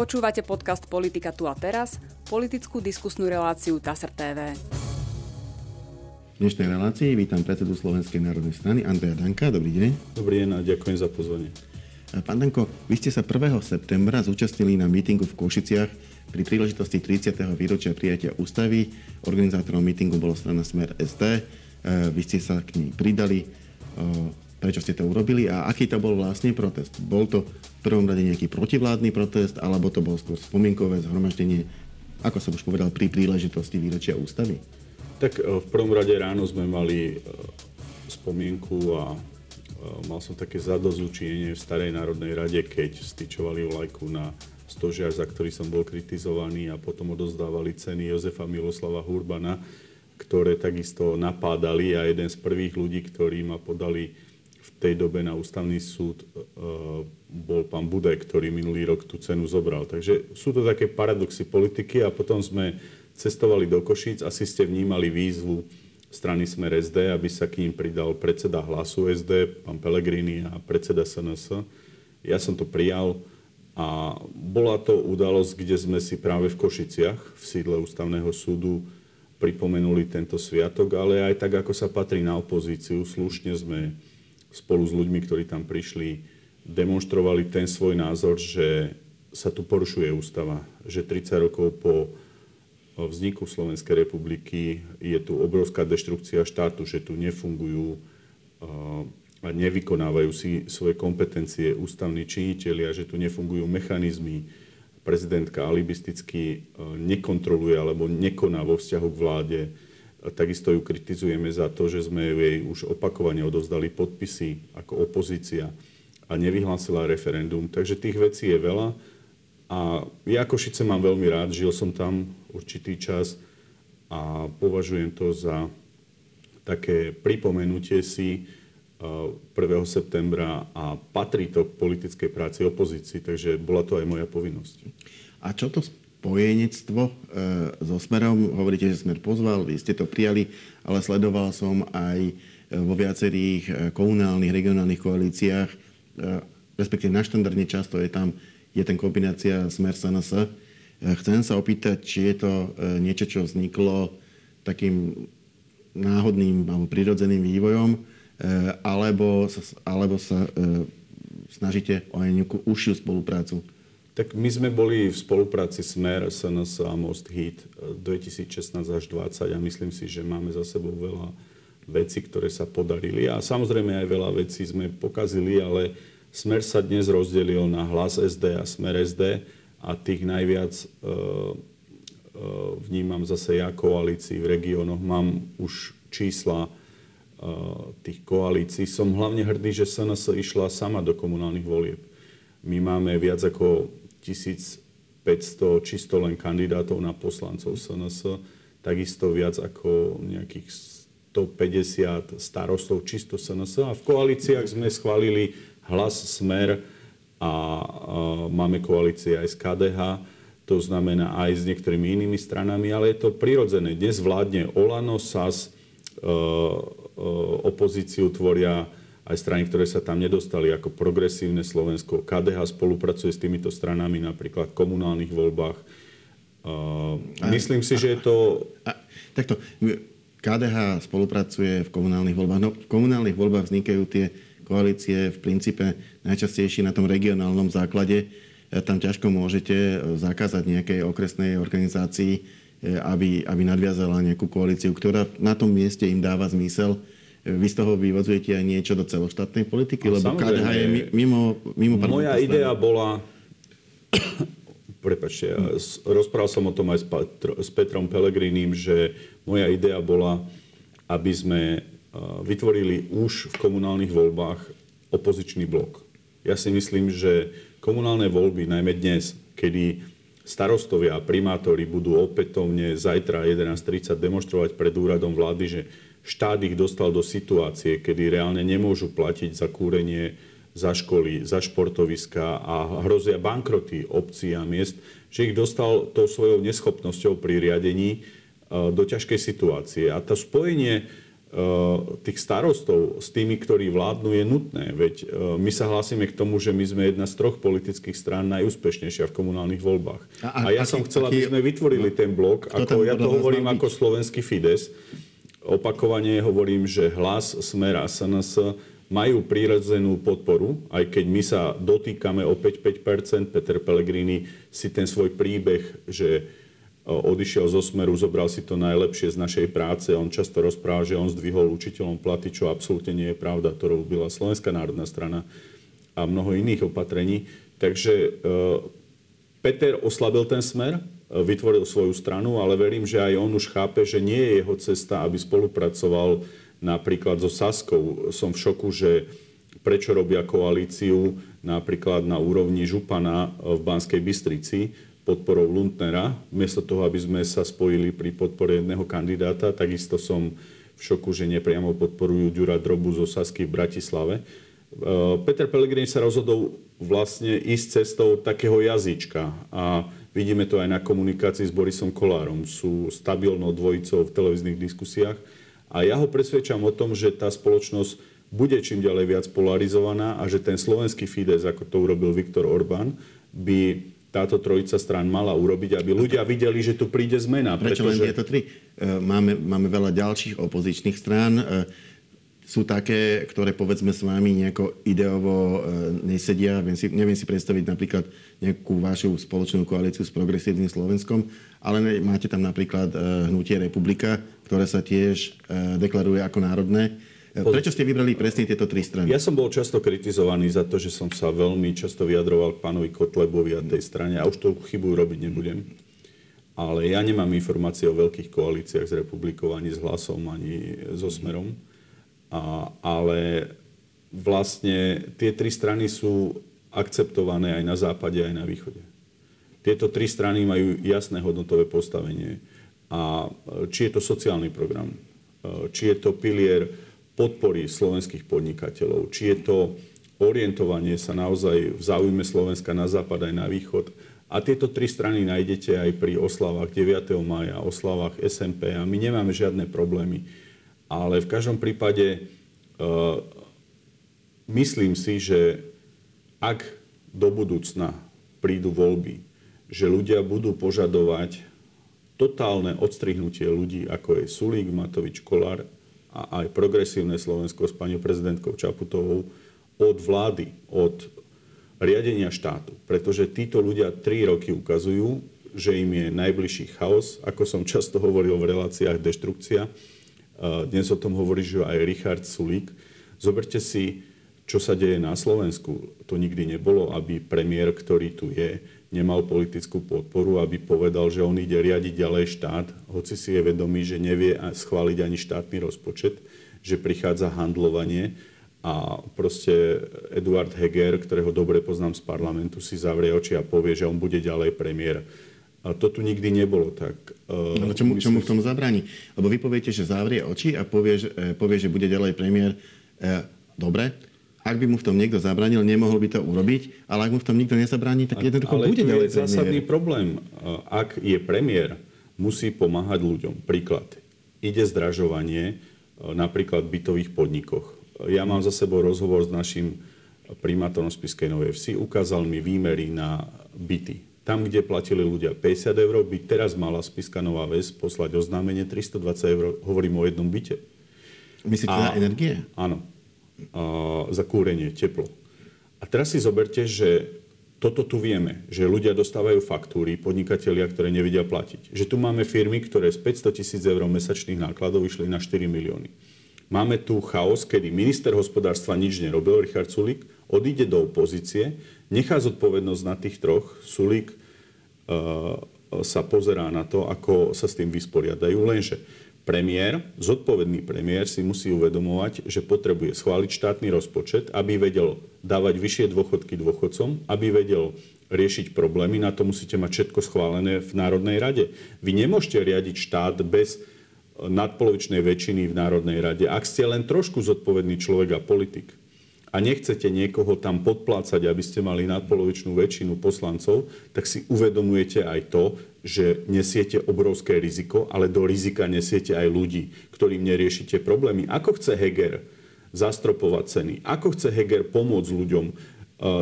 Počúvate podcast Politika tu a teraz, politickú diskusnú reláciu TASR TV. V dnešnej relácii vítam predsedu Slovenskej národnej strany Andreja Danka. Dobrý deň. Dobrý deň a ďakujem za pozvanie. Pán Danko, vy ste sa 1. septembra zúčastnili na mítingu v Košiciach pri príležitosti 30. výročia prijatia ústavy. Organizátorom mítingu bolo strana Smer SD. Vy ste sa k nej pridali prečo ste to urobili a aký to bol vlastne protest. Bol to v prvom rade nejaký protivládny protest, alebo to bol skôr spomienkové zhromaždenie, ako som už povedal, pri príležitosti výročia ústavy? Tak e, v prvom rade ráno sme mali e, spomienku a e, mal som také zadozučenie v Starej národnej rade, keď styčovali vlajku na stožiar, za ktorý som bol kritizovaný a potom odozdávali ceny Jozefa Miloslava Hurbana, ktoré takisto napádali a jeden z prvých ľudí, ktorí ma podali tej dobe na ústavný súd e, bol pán Budaj, ktorý minulý rok tú cenu zobral. Takže sú to také paradoxy politiky a potom sme cestovali do Košíc. Asi ste vnímali výzvu strany Smer SD, aby sa k ním pridal predseda hlasu SD, pán Pellegrini a predseda SNS. Ja som to prijal a bola to udalosť, kde sme si práve v Košiciach, v sídle ústavného súdu, pripomenuli tento sviatok, ale aj tak, ako sa patrí na opozíciu, slušne sme spolu s ľuďmi, ktorí tam prišli, demonstrovali ten svoj názor, že sa tu porušuje ústava, že 30 rokov po vzniku Slovenskej republiky je tu obrovská deštrukcia štátu, že tu nefungujú a nevykonávajú si svoje kompetencie ústavní činiteľi a že tu nefungujú mechanizmy. Prezidentka alibisticky nekontroluje alebo nekoná vo vzťahu k vláde Takisto ju kritizujeme za to, že sme jej už opakovane odovzdali podpisy ako opozícia a nevyhlásila referendum. Takže tých vecí je veľa. A ja Košice mám veľmi rád, žil som tam určitý čas a považujem to za také pripomenutie si 1. Eh, septembra a patrí to k politickej práci opozícii, takže bola to aj moja povinnosť. A čo to spojenectvo e, so Smerom. Hovoríte, že Smer pozval, vy ste to prijali, ale sledoval som aj e, vo viacerých e, komunálnych, regionálnych koalíciách, respektíve naštandardne často je tam je ten kombinácia Smer SNS. Chcem sa opýtať, či je to niečo, čo vzniklo takým náhodným alebo prirodzeným vývojom, alebo sa, alebo sa snažíte o nejakú užšiu spoluprácu tak my sme boli v spolupráci Smer, SNS a Most Hit 2016 až 2020 a myslím si, že máme za sebou veľa vecí, ktoré sa podarili a samozrejme aj veľa vecí sme pokazili, ale Smer sa dnes rozdelil na hlas SD a Smer SD a tých najviac e, e, vnímam zase ja koalícií v regiónoch. Mám už čísla e, tých koalícií. Som hlavne hrdý, že SNS išla sama do komunálnych volieb. My máme viac ako 1500 čisto len kandidátov na poslancov SNS, takisto viac ako nejakých 150 starostov čisto SNS. A v koalíciách sme schválili hlas Smer a máme koalície aj z KDH, to znamená aj s niektorými inými stranami, ale je to prirodzené. Dnes vládne Olano, SAS, e, e, opozíciu tvoria aj strany, ktoré sa tam nedostali, ako Progresívne Slovensko. KDH spolupracuje s týmito stranami napríklad v komunálnych voľbách. Uh, myslím si, že je to... A, takto, KDH spolupracuje v komunálnych voľbách. No, v komunálnych voľbách vznikajú tie koalície v princípe najčastejšie na tom regionálnom základe. E, tam ťažko môžete e, zakázať nejakej okresnej organizácii, e, aby, aby nadviazala nejakú koalíciu, ktorá na tom mieste im dáva zmysel vy z toho vyvozujete aj niečo do celoštátnej politiky? A lebo KDH je mimo, mimo Moja idea bola... Prepačte, rozprával som o tom aj s Petrom Pelegrinim, že moja idea bola, aby sme vytvorili už v komunálnych voľbách opozičný blok. Ja si myslím, že komunálne voľby, najmä dnes, kedy starostovia a primátori budú opätovne zajtra 11.30 demonstrovať pred úradom vlády, že štát ich dostal do situácie, kedy reálne nemôžu platiť za kúrenie, za školy, za športoviska a hrozia bankroty obcí a miest, že ich dostal tou svojou neschopnosťou pri riadení e, do ťažkej situácie. A to spojenie tých starostov s tými, ktorí vládnu, je nutné. Veď my sa hlásime k tomu, že my sme jedna z troch politických strán najúspešnejšia v komunálnych voľbách. A, a, a ja aký, som chcel, aby sme vytvorili no, ten blok. Ako, ja to hovorím ako slovenský Fides. Opakovane hovorím, že hlas Smer a SNS majú prírodzenú podporu, aj keď my sa dotýkame o 5-5%. Peter Pellegrini si ten svoj príbeh, že odišiel zo Smeru, zobral si to najlepšie z našej práce. On často rozpráva, že on zdvihol učiteľom platy, čo absolútne nie je pravda. To robila Slovenská národná strana a mnoho iných opatrení. Takže Peter oslabil ten Smer, vytvoril svoju stranu, ale verím, že aj on už chápe, že nie je jeho cesta, aby spolupracoval napríklad so Saskou. Som v šoku, že prečo robia koalíciu napríklad na úrovni Župana v Banskej Bystrici podporou Lundnera, miesto toho, aby sme sa spojili pri podpore jedného kandidáta. Takisto som v šoku, že nepriamo podporujú Ďura Drobu zo Sasky v Bratislave. E, Peter Pellegrini sa rozhodol vlastne ísť cestou takého jazyčka a vidíme to aj na komunikácii s Borisom Kolárom. Sú stabilnou dvojicou v televíznych diskusiách a ja ho presvedčam o tom, že tá spoločnosť bude čím ďalej viac polarizovaná a že ten slovenský Fides, ako to urobil Viktor Orbán, by táto trojica strán mala urobiť, aby ľudia videli, že tu príde zmena. Prečo pretože... len tieto tri? E, máme, máme veľa ďalších opozičných strán. E, sú také, ktoré povedzme s vami nejako ideovo e, nesedia. Neviem si, neviem si predstaviť napríklad nejakú vašu spoločnú koalíciu s progresívnym Slovenskom, ale máte tam napríklad Hnutie Republika, ktoré sa tiež deklaruje ako národné. Prečo ste vybrali presne tieto tri strany? Ja som bol často kritizovaný za to, že som sa veľmi často vyjadroval k pánovi Kotlebovi a tej strane a už toľku chybu robiť nebudem. Ale ja nemám informácie o veľkých koalíciách s republikou, ani s hlasom, ani so smerom. A, ale vlastne tie tri strany sú akceptované aj na západe, aj na východe. Tieto tri strany majú jasné hodnotové postavenie. A či je to sociálny program, či je to pilier podpory slovenských podnikateľov, či je to orientovanie sa naozaj v záujme Slovenska na západ aj na východ. A tieto tri strany nájdete aj pri oslavách 9. maja, oslavách SMP a my nemáme žiadne problémy. Ale v každom prípade uh, myslím si, že ak do budúcna prídu voľby, že ľudia budú požadovať totálne odstrihnutie ľudí, ako je Sulík, Matovič, Kolár, a aj progresívne Slovensko s pani prezidentkou Čaputovou od vlády, od riadenia štátu. Pretože títo ľudia tri roky ukazujú, že im je najbližší chaos, ako som často hovoril v reláciách deštrukcia. Dnes o tom hovorí že aj Richard Sulík. Zoberte si, čo sa deje na Slovensku. To nikdy nebolo, aby premiér, ktorý tu je, nemal politickú podporu, aby povedal, že on ide riadiť ďalej štát, hoci si je vedomý, že nevie schváliť ani štátny rozpočet, že prichádza handlovanie a proste Eduard Heger, ktorého dobre poznám z parlamentu, si zavrie oči a povie, že on bude ďalej premiér. A to tu nikdy nebolo tak. Uh, Ale čomu, čomu v tom zabráni? Lebo vy poviete, že zavrie oči a povie, že, e, povie, že bude ďalej premiér. E, dobre, ak by mu v tom niekto zabranil, nemohol by to urobiť, ale ak mu v tom nikto nezabráni, tak jednoducho ale bude ďalej je zásadný problém. Ak je premiér, musí pomáhať ľuďom. Príklad. Ide zdražovanie napríklad v bytových podnikoch. Ja mám za sebou rozhovor s našim primátorom Spiskej Novej Vsi. Ukázal mi výmery na byty. Tam, kde platili ľudia 50 eur, by teraz mala Spiska Nová Ves poslať oznámenie 320 eur. Hovorím o jednom byte. Myslíte na energie? Áno za kúrenie, teplo. A teraz si zoberte, že toto tu vieme, že ľudia dostávajú faktúry, podnikatelia, ktoré nevedia platiť. Že tu máme firmy, ktoré z 500 tisíc eur mesačných nákladov išli na 4 milióny. Máme tu chaos, kedy minister hospodárstva nič nerobil, Richard Sulík, odíde do opozície, nechá zodpovednosť na tých troch. Sulík sa pozerá na to, ako sa s tým vysporiadajú, lenže premiér, zodpovedný premiér si musí uvedomovať, že potrebuje schváliť štátny rozpočet, aby vedel dávať vyššie dôchodky dôchodcom, aby vedel riešiť problémy. Na to musíte mať všetko schválené v Národnej rade. Vy nemôžete riadiť štát bez nadpolovičnej väčšiny v Národnej rade, ak ste len trošku zodpovedný človek a politik. A nechcete niekoho tam podplácať, aby ste mali nadpolovičnú väčšinu poslancov, tak si uvedomujete aj to, že nesiete obrovské riziko, ale do rizika nesiete aj ľudí, ktorým neriešite problémy. Ako chce Heger zastropovať ceny? Ako chce Heger pomôcť ľuďom? E,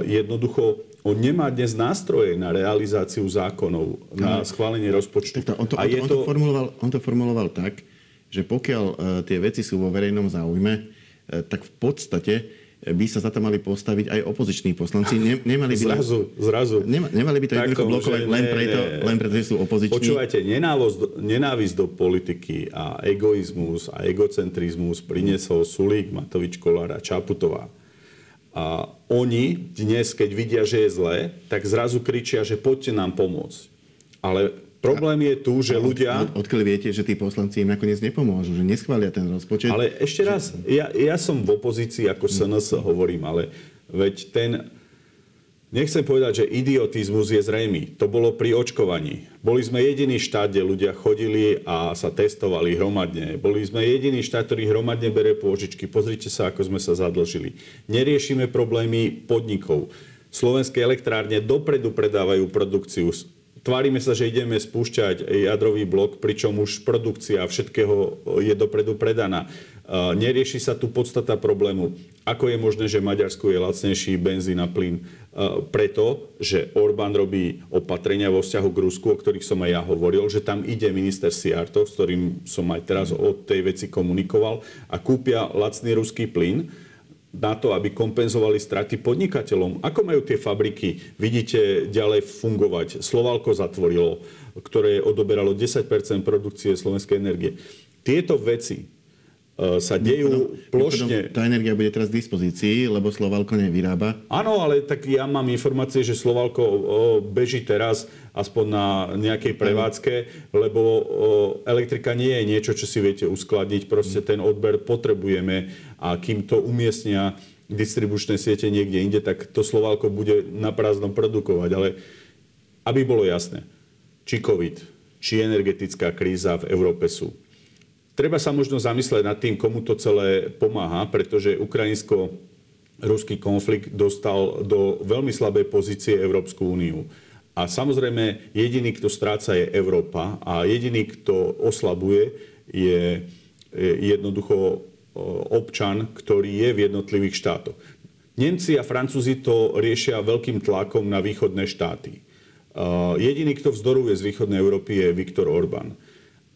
jednoducho, on nemá dnes nástroje na realizáciu zákonov, na schválenie rozpočtu. on, to, on, to, on, to formuloval, on to formuloval tak, že pokiaľ uh, tie veci sú vo verejnom záujme, uh, tak v podstate by sa za to mali postaviť aj opoziční poslanci. Ne, nemali by zrazu, to, zrazu. Nema, nemali by to jednoducho blokovať len preto, len preto, že sú opoziční. Počúvajte, nenávisť do politiky a egoizmus a egocentrizmus priniesol Sulík, Matovič, Kolár a Čaputová. A oni dnes, keď vidia, že je zlé, tak zrazu kričia, že poďte nám pomôcť. Ale Problém je tu, že ľudia... Od, odkiaľ viete, že tí poslanci im nakoniec nepomôžu, že neschvália ten rozpočet? Ale ešte raz, ja, ja som v opozícii, ako SNS hovorím, ale veď ten... Nechcem povedať, že idiotizmus je zrejmý. To bolo pri očkovaní. Boli sme jediný štát, kde ľudia chodili a sa testovali hromadne. Boli sme jediný štát, ktorý hromadne bere pôžičky. Pozrite sa, ako sme sa zadlžili. Neriešime problémy podnikov. Slovenské elektrárne dopredu predávajú produkciu tvárime sa, že ideme spúšťať jadrový blok, pričom už produkcia všetkého je dopredu predaná. Nerieši sa tu podstata problému. Ako je možné, že Maďarsku je lacnejší benzín a plyn? Preto, že Orbán robí opatrenia vo vzťahu k Rusku, o ktorých som aj ja hovoril, že tam ide minister Siartov, s ktorým som aj teraz o tej veci komunikoval, a kúpia lacný ruský plyn na to, aby kompenzovali straty podnikateľom. Ako majú tie fabriky, vidíte, ďalej fungovať? Slovalko zatvorilo, ktoré odoberalo 10% produkcie slovenskej energie. Tieto veci sa dejú plošne. Tá energia bude teraz v dispozícii, lebo Slovalko nevyrába. Áno, ale tak ja mám informácie, že Slovalko beží teraz aspoň na nejakej prevádzke, lebo elektrika nie je niečo, čo si viete uskladniť. Proste ten odber potrebujeme a kým to umiestnia distribučné siete niekde inde, tak to Slovalko bude na prázdnom produkovať. Ale aby bolo jasné, či COVID, či energetická kríza v Európe sú Treba sa možno zamyslieť nad tým, komu to celé pomáha, pretože ukrajinsko-ruský konflikt dostal do veľmi slabej pozície Európsku úniu. A samozrejme, jediný, kto stráca, je Európa a jediný, kto oslabuje, je jednoducho občan, ktorý je v jednotlivých štátoch. Nemci a Francúzi to riešia veľkým tlakom na východné štáty. Jediný, kto vzdoruje z východnej Európy, je Viktor Orbán.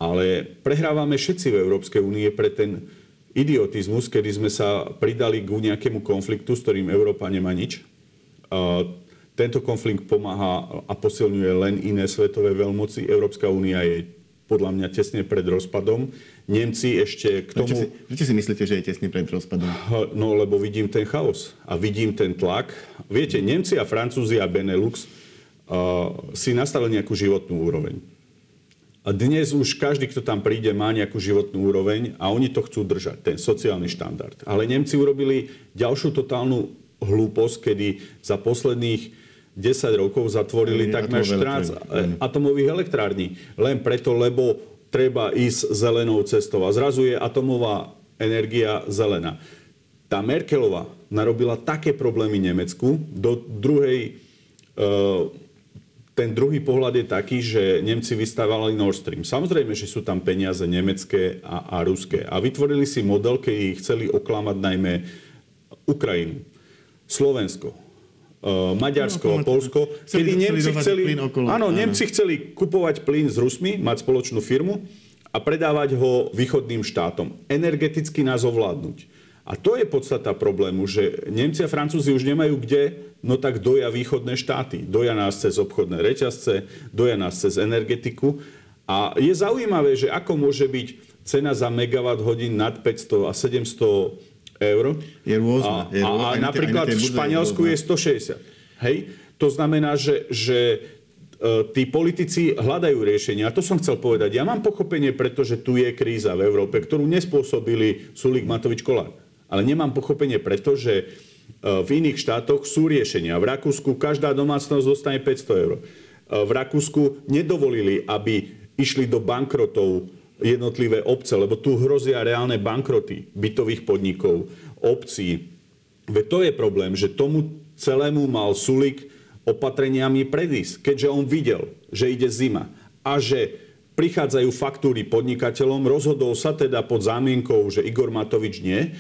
Ale prehrávame všetci v Európskej únie pre ten idiotizmus, kedy sme sa pridali k nejakému konfliktu, s ktorým Európa nemá nič. Tento konflikt pomáha a posilňuje len iné svetové veľmoci. Európska únia je podľa mňa tesne pred rozpadom. Nemci ešte k tomu... Prečo si, prečo si myslíte, že je tesne pred rozpadom? No, lebo vidím ten chaos a vidím ten tlak. Viete, Nemci a Francúzi a Benelux uh, si nastavili nejakú životnú úroveň. A dnes už každý, kto tam príde, má nejakú životnú úroveň a oni to chcú držať, ten sociálny štandard. Ale Nemci urobili ďalšiu totálnu hlúposť, kedy za posledných 10 rokov zatvorili Aj, takmer štrác atomových elektrární. Len preto, lebo treba ísť zelenou cestou. A zrazu je atomová energia zelená. Tá Merkelová narobila také problémy Nemecku do druhej uh, ten druhý pohľad je taký, že Nemci vystávali Nord Stream. Samozrejme, že sú tam peniaze nemecké a, a ruské. A vytvorili si model, keď chceli oklamať najmä Ukrajinu, Slovensko, uh, Maďarsko, no, Polsko, kedy Nemci chceli, okolo, áno, áno, Nemci chceli kupovať plyn s Rusmi, mať spoločnú firmu a predávať ho východným štátom. Energeticky nás ovládnuť. A to je podstata problému, že Nemci a Francúzi už nemajú kde, no tak doja východné štáty. Doja nás cez obchodné reťazce, doja nás cez energetiku. A je zaujímavé, že ako môže byť cena za megawatt hodín nad 500 a 700 eur. Je rôzna. A, je rôzna. a, a napríklad v Španielsku je 160. Hej? To znamená, že, že e, tí politici hľadajú riešenia. A to som chcel povedať. Ja mám pochopenie, pretože tu je kríza v Európe, ktorú nespôsobili Sulik Matovič Kolár. Ale nemám pochopenie preto, že e, v iných štátoch sú riešenia. V Rakúsku každá domácnosť dostane 500 eur. E, v Rakúsku nedovolili, aby išli do bankrotov jednotlivé obce, lebo tu hrozia reálne bankroty bytových podnikov, obcí, Veď to je problém, že tomu celému mal Sulik opatreniami predísť, keďže on videl, že ide zima a že prichádzajú faktúry podnikateľom, rozhodol sa teda pod zámienkou, že Igor Matovič nie,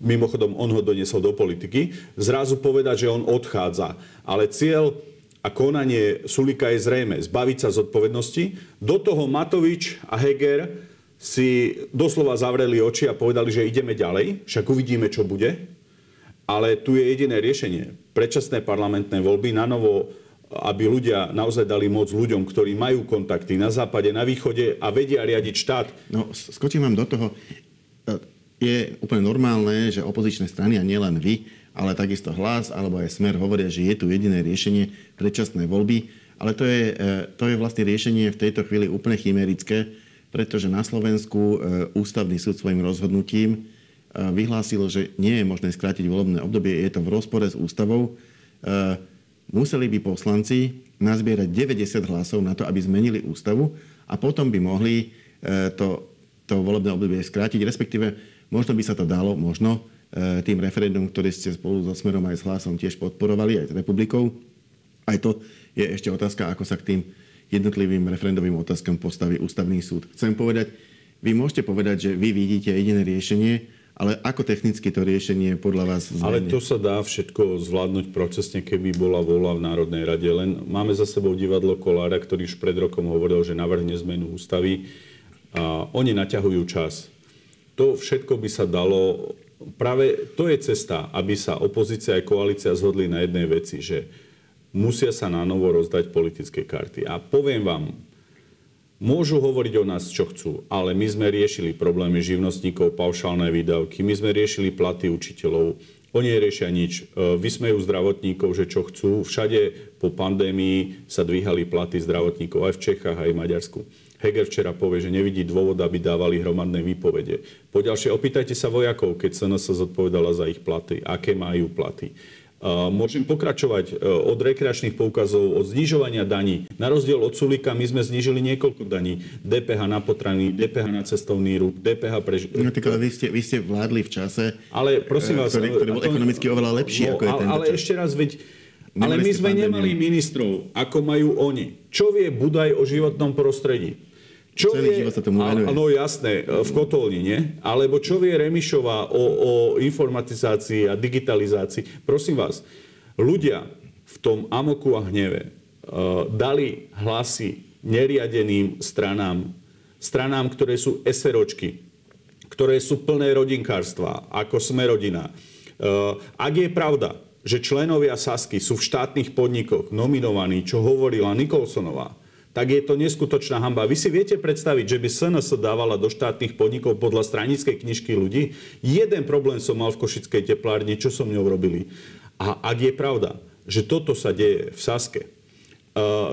mimochodom on ho doniesol do politiky, zrazu povedať, že on odchádza. Ale cieľ a konanie Sulika je zrejme zbaviť sa zodpovednosti. Do toho Matovič a Heger si doslova zavreli oči a povedali, že ideme ďalej, však uvidíme, čo bude. Ale tu je jediné riešenie. Predčasné parlamentné voľby na novo aby ľudia naozaj dali moc ľuďom, ktorí majú kontakty na západe, na východe a vedia riadiť štát. No, skočím vám do toho. Je úplne normálne, že opozičné strany, a nielen vy, ale takisto hlas alebo aj smer hovoria, že je tu jediné riešenie predčasné voľby. Ale to je, e, to je vlastne riešenie v tejto chvíli úplne chimerické, pretože na Slovensku e, ústavný súd svojim rozhodnutím e, vyhlásil, že nie je možné skrátiť volebné obdobie. Je to v rozpore s ústavou. Museli by poslanci nazbierať 90 hlasov na to, aby zmenili ústavu a potom by mohli to, to volebné obdobie skrátiť, respektíve možno by sa to dalo, možno E, tým referendum, ktoré ste spolu so Smerom aj s hlasom tiež podporovali, aj s republikou. Aj to je ešte otázka, ako sa k tým jednotlivým referendovým otázkam postaví ústavný súd. Chcem povedať, vy môžete povedať, že vy vidíte jediné riešenie, ale ako technicky to riešenie podľa vás zmenie? Ale to sa dá všetko zvládnuť procesne, keby bola vola v Národnej rade. Len máme za sebou divadlo Kolára, ktorý už pred rokom hovoril, že navrhne zmenu ústavy. A oni naťahujú čas. To všetko by sa dalo práve to je cesta, aby sa opozícia a koalícia zhodli na jednej veci, že musia sa na novo rozdať politické karty. A poviem vám, môžu hovoriť o nás, čo chcú, ale my sme riešili problémy živnostníkov, paušálne výdavky, my sme riešili platy učiteľov, oni neriešia nič. E, vysmejú zdravotníkov, že čo chcú. Všade po pandémii sa dvíhali platy zdravotníkov aj v Čechách, aj v Maďarsku. Heger včera povie, že nevidí dôvod, aby dávali hromadné výpovede. ďalšie, opýtajte sa vojakov, keď SNS zodpovedala za ich platy, aké majú platy. Môžem pokračovať e, od rekreačných poukazov, od znižovania daní. Na rozdiel od Sulika my sme znížili niekoľko daní. DPH na potrany, DPH na cestovný ruch, DPH pre... No tak ale vy ste, vy ste vládli v čase, ale, prosím vás, ktorý, ktorý bol to, ekonomicky oveľa lepší, no, ako je tento Ale čas. ešte raz, veď Nemali ale my sme nemali ministrov, ako majú oni. Čo vie Budaj o životnom prostredí? Čo Celý vie, život sa tomu venuje. Áno, jasné, e, v kotolni, nie? Alebo čo vie Remišová o, o informatizácii a digitalizácii? Prosím vás, ľudia v tom amoku a hneve uh, dali hlasy neriadeným stranám, stranám, ktoré sú eseročky, ktoré sú plné rodinkárstva, ako sme rodina. Uh, ak je pravda, že členovia Sasky sú v štátnych podnikoch nominovaní, čo hovorila Nikolsonová, tak je to neskutočná hamba. Vy si viete predstaviť, že by SNS dávala do štátnych podnikov podľa stranickej knižky ľudí? Jeden problém som mal v Košickej teplárni, čo som ňou robili. A ak je pravda, že toto sa deje v Saske,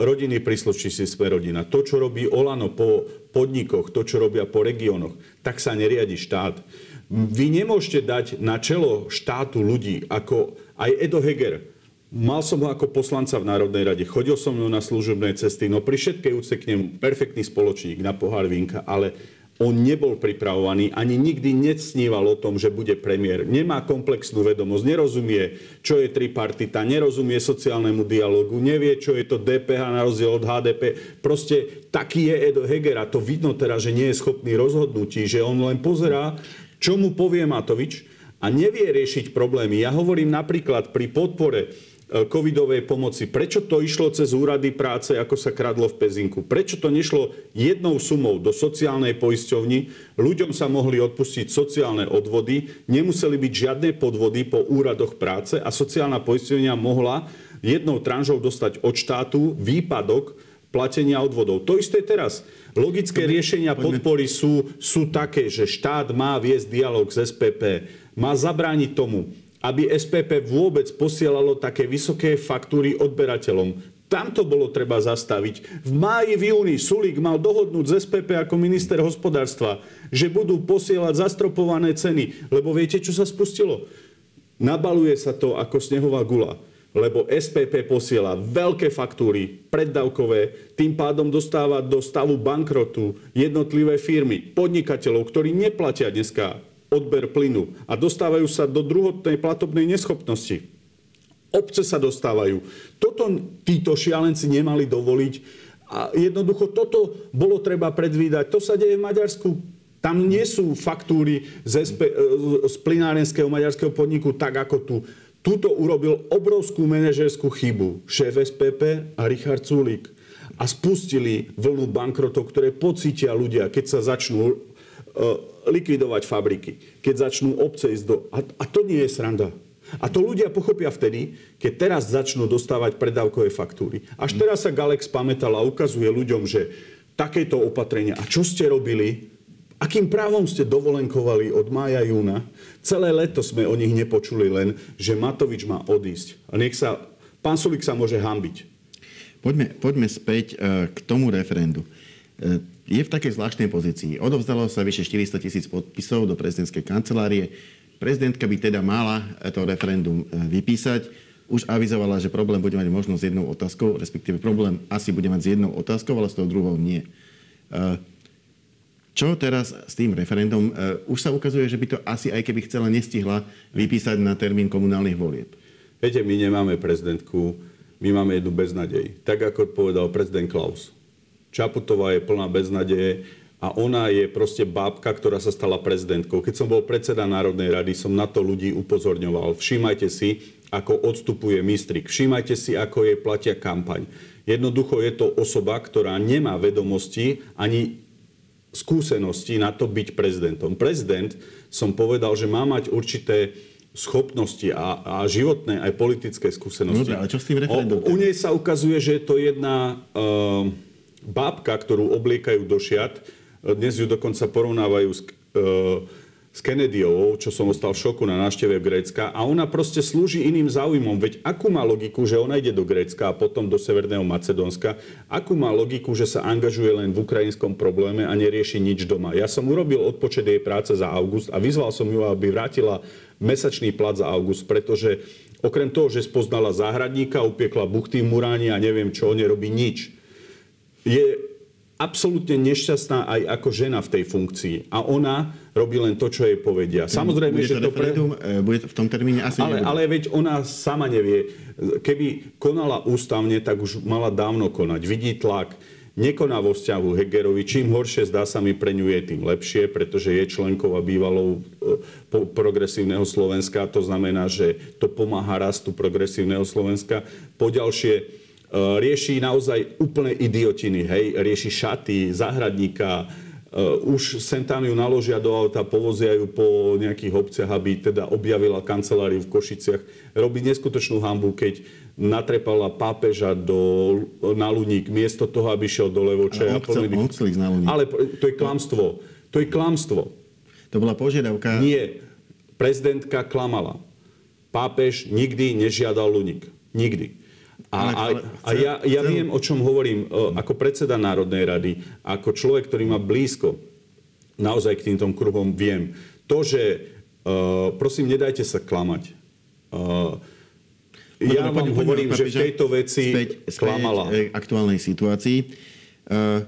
rodiny príslušníci sme rodina. To, čo robí Olano po podnikoch, to, čo robia po regiónoch, tak sa neriadi štát. Vy nemôžete dať na čelo štátu ľudí, ako aj Edo Heger, Mal som ho ako poslanca v Národnej rade, chodil som mnou na služobné cesty, no pri všetkej úce k nemu perfektný spoločník na pohár vinka, ale on nebol pripravovaný, ani nikdy nesníval o tom, že bude premiér. Nemá komplexnú vedomosť, nerozumie, čo je tripartita, nerozumie sociálnemu dialogu, nevie, čo je to DPH na rozdiel od HDP. Proste taký je Edo Heger to vidno teraz, že nie je schopný rozhodnutí, že on len pozerá, čo mu povie Matovič a nevie riešiť problémy. Ja hovorím napríklad pri podpore covidovej pomoci. Prečo to išlo cez úrady práce, ako sa kradlo v Pezinku? Prečo to nešlo jednou sumou do sociálnej poisťovni? Ľuďom sa mohli odpustiť sociálne odvody, nemuseli byť žiadne podvody po úradoch práce a sociálna poisťovňa mohla jednou tranžou dostať od štátu výpadok platenia odvodov. To isté teraz. Logické riešenia podpory sú, sú také, že štát má viesť dialog s SPP, má zabrániť tomu, aby SPP vôbec posielalo také vysoké faktúry odberateľom. Tam to bolo treba zastaviť. V máji, v júni Sulík mal dohodnúť z SPP ako minister hospodárstva, že budú posielať zastropované ceny. Lebo viete, čo sa spustilo? Nabaluje sa to ako snehová gula lebo SPP posiela veľké faktúry, preddavkové, tým pádom dostáva do stavu bankrotu jednotlivé firmy, podnikateľov, ktorí neplatia dneska odber plynu a dostávajú sa do druhotnej platobnej neschopnosti. Obce sa dostávajú. Toto títo šialenci nemali dovoliť a jednoducho toto bolo treba predvídať. To sa deje v Maďarsku. Tam nie sú faktúry z, SP, z plinárenského maďarského podniku tak ako tu. Tuto urobil obrovskú manažerskú chybu šéf SPP a Richard Sulík. A spustili vlnu bankrotov, ktoré pocítia ľudia, keď sa začnú uh, likvidovať fabriky, keď začnú obce ísť do... A, a to nie je sranda. A to ľudia pochopia vtedy, keď teraz začnú dostávať predávkové faktúry. Až teraz sa Galex pamätal a ukazuje ľuďom, že takéto opatrenia. A čo ste robili? Akým právom ste dovolenkovali od mája, júna? Celé leto sme o nich nepočuli len, že Matovič má odísť. A nech sa, pán Sulik sa môže hambiť. Poďme, poďme späť e, k tomu referendu. Je v takej zvláštnej pozícii. Odovzdalo sa vyše 400 tisíc podpisov do prezidentskej kancelárie. Prezidentka by teda mala to referendum e, vypísať. Už avizovala, že problém bude mať možno s jednou otázkou, respektíve problém asi bude mať s jednou otázkou, ale s tou druhou nie. E, čo teraz s tým referendum? E, už sa ukazuje, že by to asi, aj keby chcela, nestihla vypísať na termín komunálnych volieb. Viete, my nemáme prezidentku, my máme jednu beznadej. Tak, ako povedal prezident Klaus. Čaputová je plná beznadeje a ona je proste bábka, ktorá sa stala prezidentkou. Keď som bol predseda Národnej rady, som na to ľudí upozorňoval. Všímajte si, ako odstupuje mistrik. Všímajte si, ako jej platia kampaň. Jednoducho je to osoba, ktorá nemá vedomosti ani skúsenosti na to byť prezidentom. Prezident, som povedal, že má mať určité schopnosti a, a životné aj politické skúsenosti. No, ale čo s tým referendum? U nej sa ukazuje, že je to jedna uh, bábka, ktorú obliekajú do šiat, dnes ju dokonca porovnávajú s, uh, s Kennedyovou, čo som ostal v šoku na návšteve Grécka. A ona proste slúži iným záujmom. Veď akú má logiku, že ona ide do Grécka a potom do Severného Macedónska? Akú má logiku, že sa angažuje len v ukrajinskom probléme a nerieši nič doma? Ja som urobil odpočet jej práce za august a vyzval som ju, aby vrátila mesačný plat za august, pretože okrem toho, že spoznala záhradníka, upiekla buchty v Muráni a neviem čo, nerobí nič. Je absolútne nešťastná aj ako žena v tej funkcii. A ona robí len to, čo jej povedia. Samozrejme, bude že to pre... E, bude v tom termíne asi ale, ale veď ona sama nevie. Keby konala ústavne, tak už mala dávno konať. Vidí tlak. Nekoná vo vzťahu Hegerovi. Čím horšie zdá sa mi pre ňu je, tým lepšie, pretože je členkou a bývalou e, progresívneho Slovenska. To znamená, že to pomáha rastu progresívneho Slovenska. Poďalšie, E, rieši naozaj úplne idiotiny, hej, rieši šaty, záhradníka, uh, už sem tam ju naložia do auta, povozia ju po nejakých obciach, aby teda objavila kanceláriu v Košiciach. Robí neskutočnú hambu, keď natrepala pápeža do, na Luník, miesto toho, aby šiel do Levoče. Ale, chcel, on chcel ísť na Luník. Ale to je klamstvo. To je klamstvo. To bola požiadavka... Nie. Prezidentka klamala. Pápež nikdy nežiadal Luník. Nikdy. A, a, a ja, ja viem, o čom hovorím ako predseda Národnej rady, ako človek, ktorý má blízko naozaj k týmto kruhom, viem. To, že uh, prosím, nedajte sa klamať. Uh, ja vám hovorím, že v tejto veci späť, klamala. Späť aktuálnej situácii. Uh,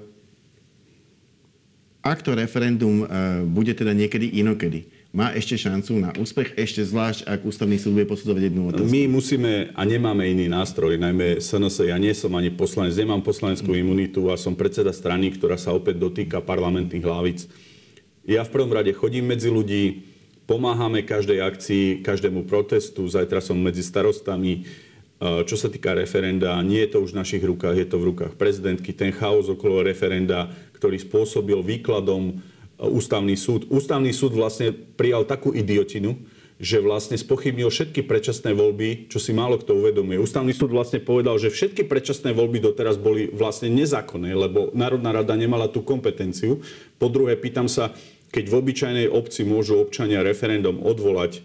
ak to referendum uh, bude teda niekedy inokedy, má ešte šancu na úspech, ešte zvlášť, ak ústavný súd bude posudzovať jednu otázku? My musíme a nemáme iný nástroj, najmä SNS. Ja nie som ani poslanec, nemám poslaneckú imunitu a som predseda strany, ktorá sa opäť dotýka parlamentných hlavic. Ja v prvom rade chodím medzi ľudí, pomáhame každej akcii, každému protestu, zajtra som medzi starostami. Čo sa týka referenda, nie je to už v našich rukách, je to v rukách prezidentky. Ten chaos okolo referenda, ktorý spôsobil výkladom ústavný súd. Ústavný súd vlastne prijal takú idiotinu, že vlastne spochybnil všetky predčasné voľby, čo si málo kto uvedomuje. Ústavný súd vlastne povedal, že všetky predčasné voľby doteraz boli vlastne nezákonné, lebo Národná rada nemala tú kompetenciu. Po druhé, pýtam sa, keď v obyčajnej obci môžu občania referendum odvolať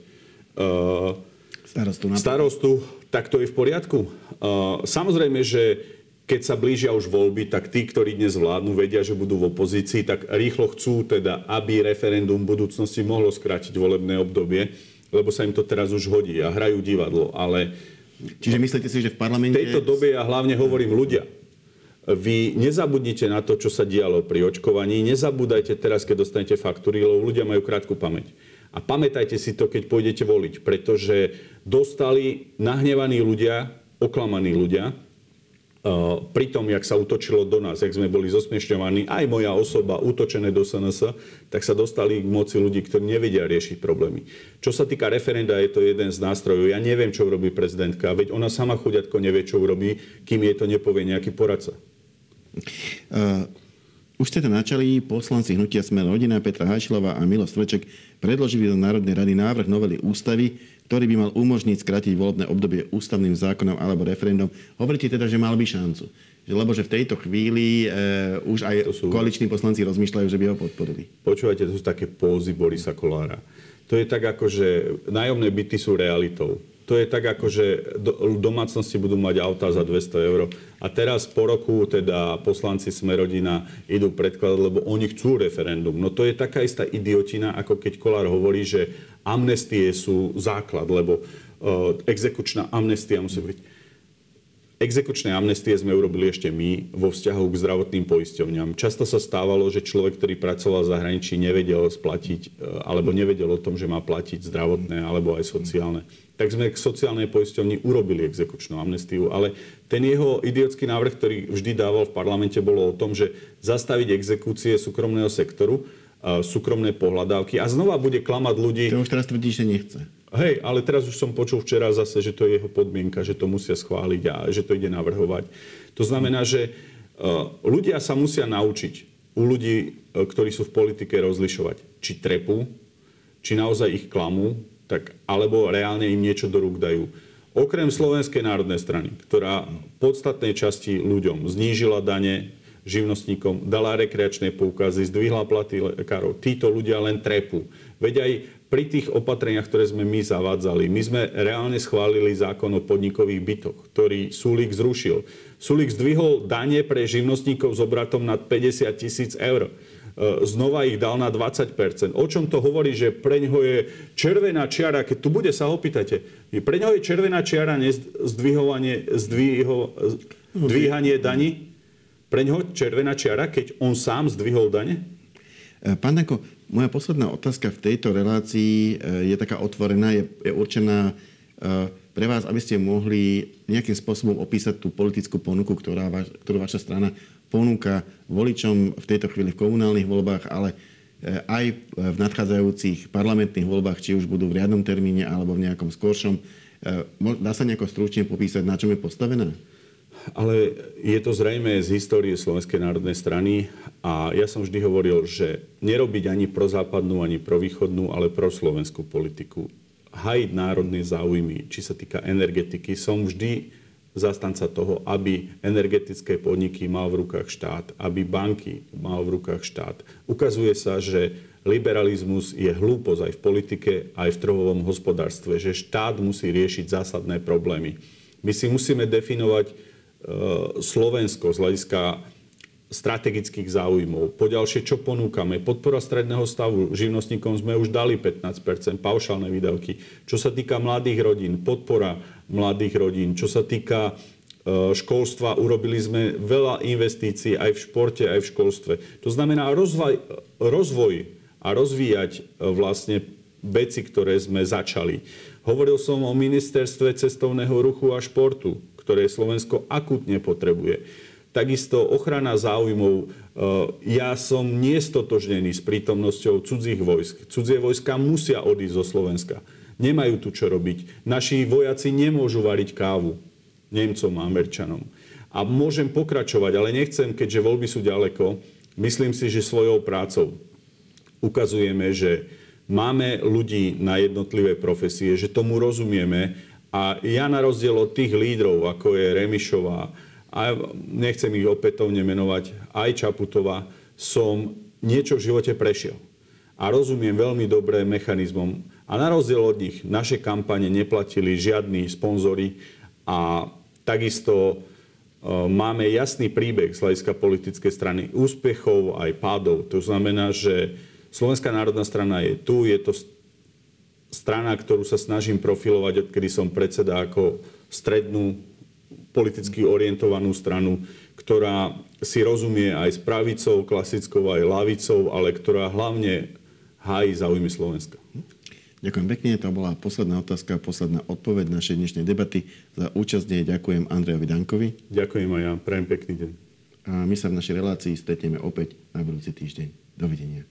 uh, starostu, starostu, tak to je v poriadku. Uh, samozrejme, že keď sa blížia už voľby, tak tí, ktorí dnes vládnu, vedia, že budú v opozícii, tak rýchlo chcú teda, aby referendum v budúcnosti mohlo skrátiť volebné obdobie, lebo sa im to teraz už hodí a hrajú divadlo. Ale Čiže myslíte si, že v parlamente... V tejto dobe ja hlavne hovorím ľudia. Vy nezabudnite na to, čo sa dialo pri očkovaní. Nezabúdajte teraz, keď dostanete faktúry, lebo ľudia majú krátku pamäť. A pamätajte si to, keď pôjdete voliť, pretože dostali nahnevaní ľudia, oklamaní ľudia, pri tom, jak sa utočilo do nás, jak sme boli zosmiešňovaní, aj moja osoba útočené do SNS, tak sa dostali k moci ľudí, ktorí nevedia riešiť problémy. Čo sa týka referenda, je to jeden z nástrojov. Ja neviem, čo urobí prezidentka, veď ona sama chuďatko nevie, čo urobí, kým jej to nepovie nejaký poradca. Uh, už ste tam načali poslanci hnutia Smer rodina Petra Hajšilová a Milo Streček predložili do Národnej rady návrh novely ústavy, ktorý by mal umožniť skrátiť volebné obdobie ústavným zákonom alebo referendum. Hovoríte teda, že mal by šancu. Lebo že v tejto chvíli e, už aj sú... koaliční poslanci rozmýšľajú, že by ho podporili. Počúvajte, to sú také pózy Borisa Kolára. To je tak ako, že nájomné byty sú realitou. To je tak ako, že domácnosti budú mať auta za 200 eur. A teraz po roku teda poslanci Smerodina idú predkladať, lebo oni chcú referendum. No to je taká istá idiotina, ako keď Kolár hovorí, že amnestie sú základ, lebo uh, exekučná amnestia musí byť. Exekučné amnestie sme urobili ešte my vo vzťahu k zdravotným poisťovňam. Často sa stávalo, že človek, ktorý pracoval v zahraničí, nevedel splatiť, e, alebo nevedel o tom, že má platiť zdravotné alebo aj sociálne. Tak sme k sociálnej poisťovni urobili exekučnú amnestiu, ale ten jeho idiotský návrh, ktorý vždy dával v parlamente, bolo o tom, že zastaviť exekúcie súkromného sektoru, súkromné pohľadávky a znova bude klamať ľudí. To už teraz tvrdí, že nechce. Hej, ale teraz už som počul včera zase, že to je jeho podmienka, že to musia schváliť a že to ide navrhovať. To znamená, že ľudia sa musia naučiť u ľudí, ktorí sú v politike, rozlišovať, či trepu, či naozaj ich klamú, tak, alebo reálne im niečo do rúk dajú. Okrem Slovenskej národnej strany, ktorá v podstatnej časti ľuďom znížila dane, živnostníkom, dala rekreačné poukazy, zdvihla platy lekárov. Títo ľudia len trepu. Veď aj pri tých opatreniach, ktoré sme my zavádzali, my sme reálne schválili zákon o podnikových bytoch, ktorý Sulik zrušil. Sulik zdvihol dane pre živnostníkov s obratom nad 50 tisíc eur. E, znova ich dal na 20%. O čom to hovorí, že pre ňoho je červená čiara, keď tu bude, sa opýtate, pre ňoho je červená čiara nezdvihovanie, zdviho, zdvíhanie daní? pre ňoho červená čiara, keď on sám zdvihol dane? E, pán Danko, moja posledná otázka v tejto relácii e, je taká otvorená, je, je určená e, pre vás, aby ste mohli nejakým spôsobom opísať tú politickú ponuku, ktorá vaš, ktorú vaša strana ponúka voličom v tejto chvíli v komunálnych voľbách, ale aj v nadchádzajúcich parlamentných voľbách, či už budú v riadnom termíne alebo v nejakom skôršom. Dá sa nejako stručne popísať, na čom je postavená? Ale je to zrejme z histórie Slovenskej národnej strany a ja som vždy hovoril, že nerobiť ani pro západnú, ani pro východnú, ale pro slovenskú politiku. Hajiť národné záujmy, či sa týka energetiky, som vždy zastanca toho, aby energetické podniky mal v rukách štát, aby banky mal v rukách štát. Ukazuje sa, že liberalizmus je hlúposť aj v politike, aj v trhovom hospodárstve, že štát musí riešiť zásadné problémy. My si musíme definovať Slovensko z hľadiska strategických záujmov. Poďalšie, čo ponúkame? Podpora stredného stavu. Živnostníkom sme už dali 15% paušálne výdavky. Čo sa týka mladých rodín, podpora mladých rodín. Čo sa týka e, školstva, urobili sme veľa investícií aj v športe, aj v školstve. To znamená rozvoj, rozvoj a rozvíjať e, vlastne veci, ktoré sme začali. Hovoril som o ministerstve cestovného ruchu a športu ktoré Slovensko akutne potrebuje. Takisto ochrana záujmov. E, ja som nestotožnený s prítomnosťou cudzích vojsk. Cudzie vojska musia odísť zo Slovenska. Nemajú tu čo robiť. Naši vojaci nemôžu variť kávu Nemcom a Američanom. A môžem pokračovať, ale nechcem, keďže voľby sú ďaleko. Myslím si, že svojou prácou ukazujeme, že máme ľudí na jednotlivé profesie, že tomu rozumieme a ja na rozdiel od tých lídrov, ako je Remišová, a nechcem ich opätovne menovať, aj Čaputová, som niečo v živote prešiel. A rozumiem veľmi dobre mechanizmom. A na rozdiel od nich, naše kampane neplatili žiadni sponzory a takisto e, máme jasný príbeh z hľadiska politickej strany úspechov aj pádov. To znamená, že Slovenská národná strana je tu, je to strana, ktorú sa snažím profilovať, odkedy som predseda ako strednú politicky orientovanú stranu, ktorá si rozumie aj s pravicou, klasickou aj lavicou, ale ktorá hlavne hájí záujmy Slovenska. Ďakujem pekne, to bola posledná otázka, posledná odpoveď našej dnešnej debaty. Za účasť ďakujem Andrejovi Dankovi. Ďakujem aj ja, prajem pekný deň. A my sa v našej relácii stretneme opäť na budúci týždeň. Dovidenia.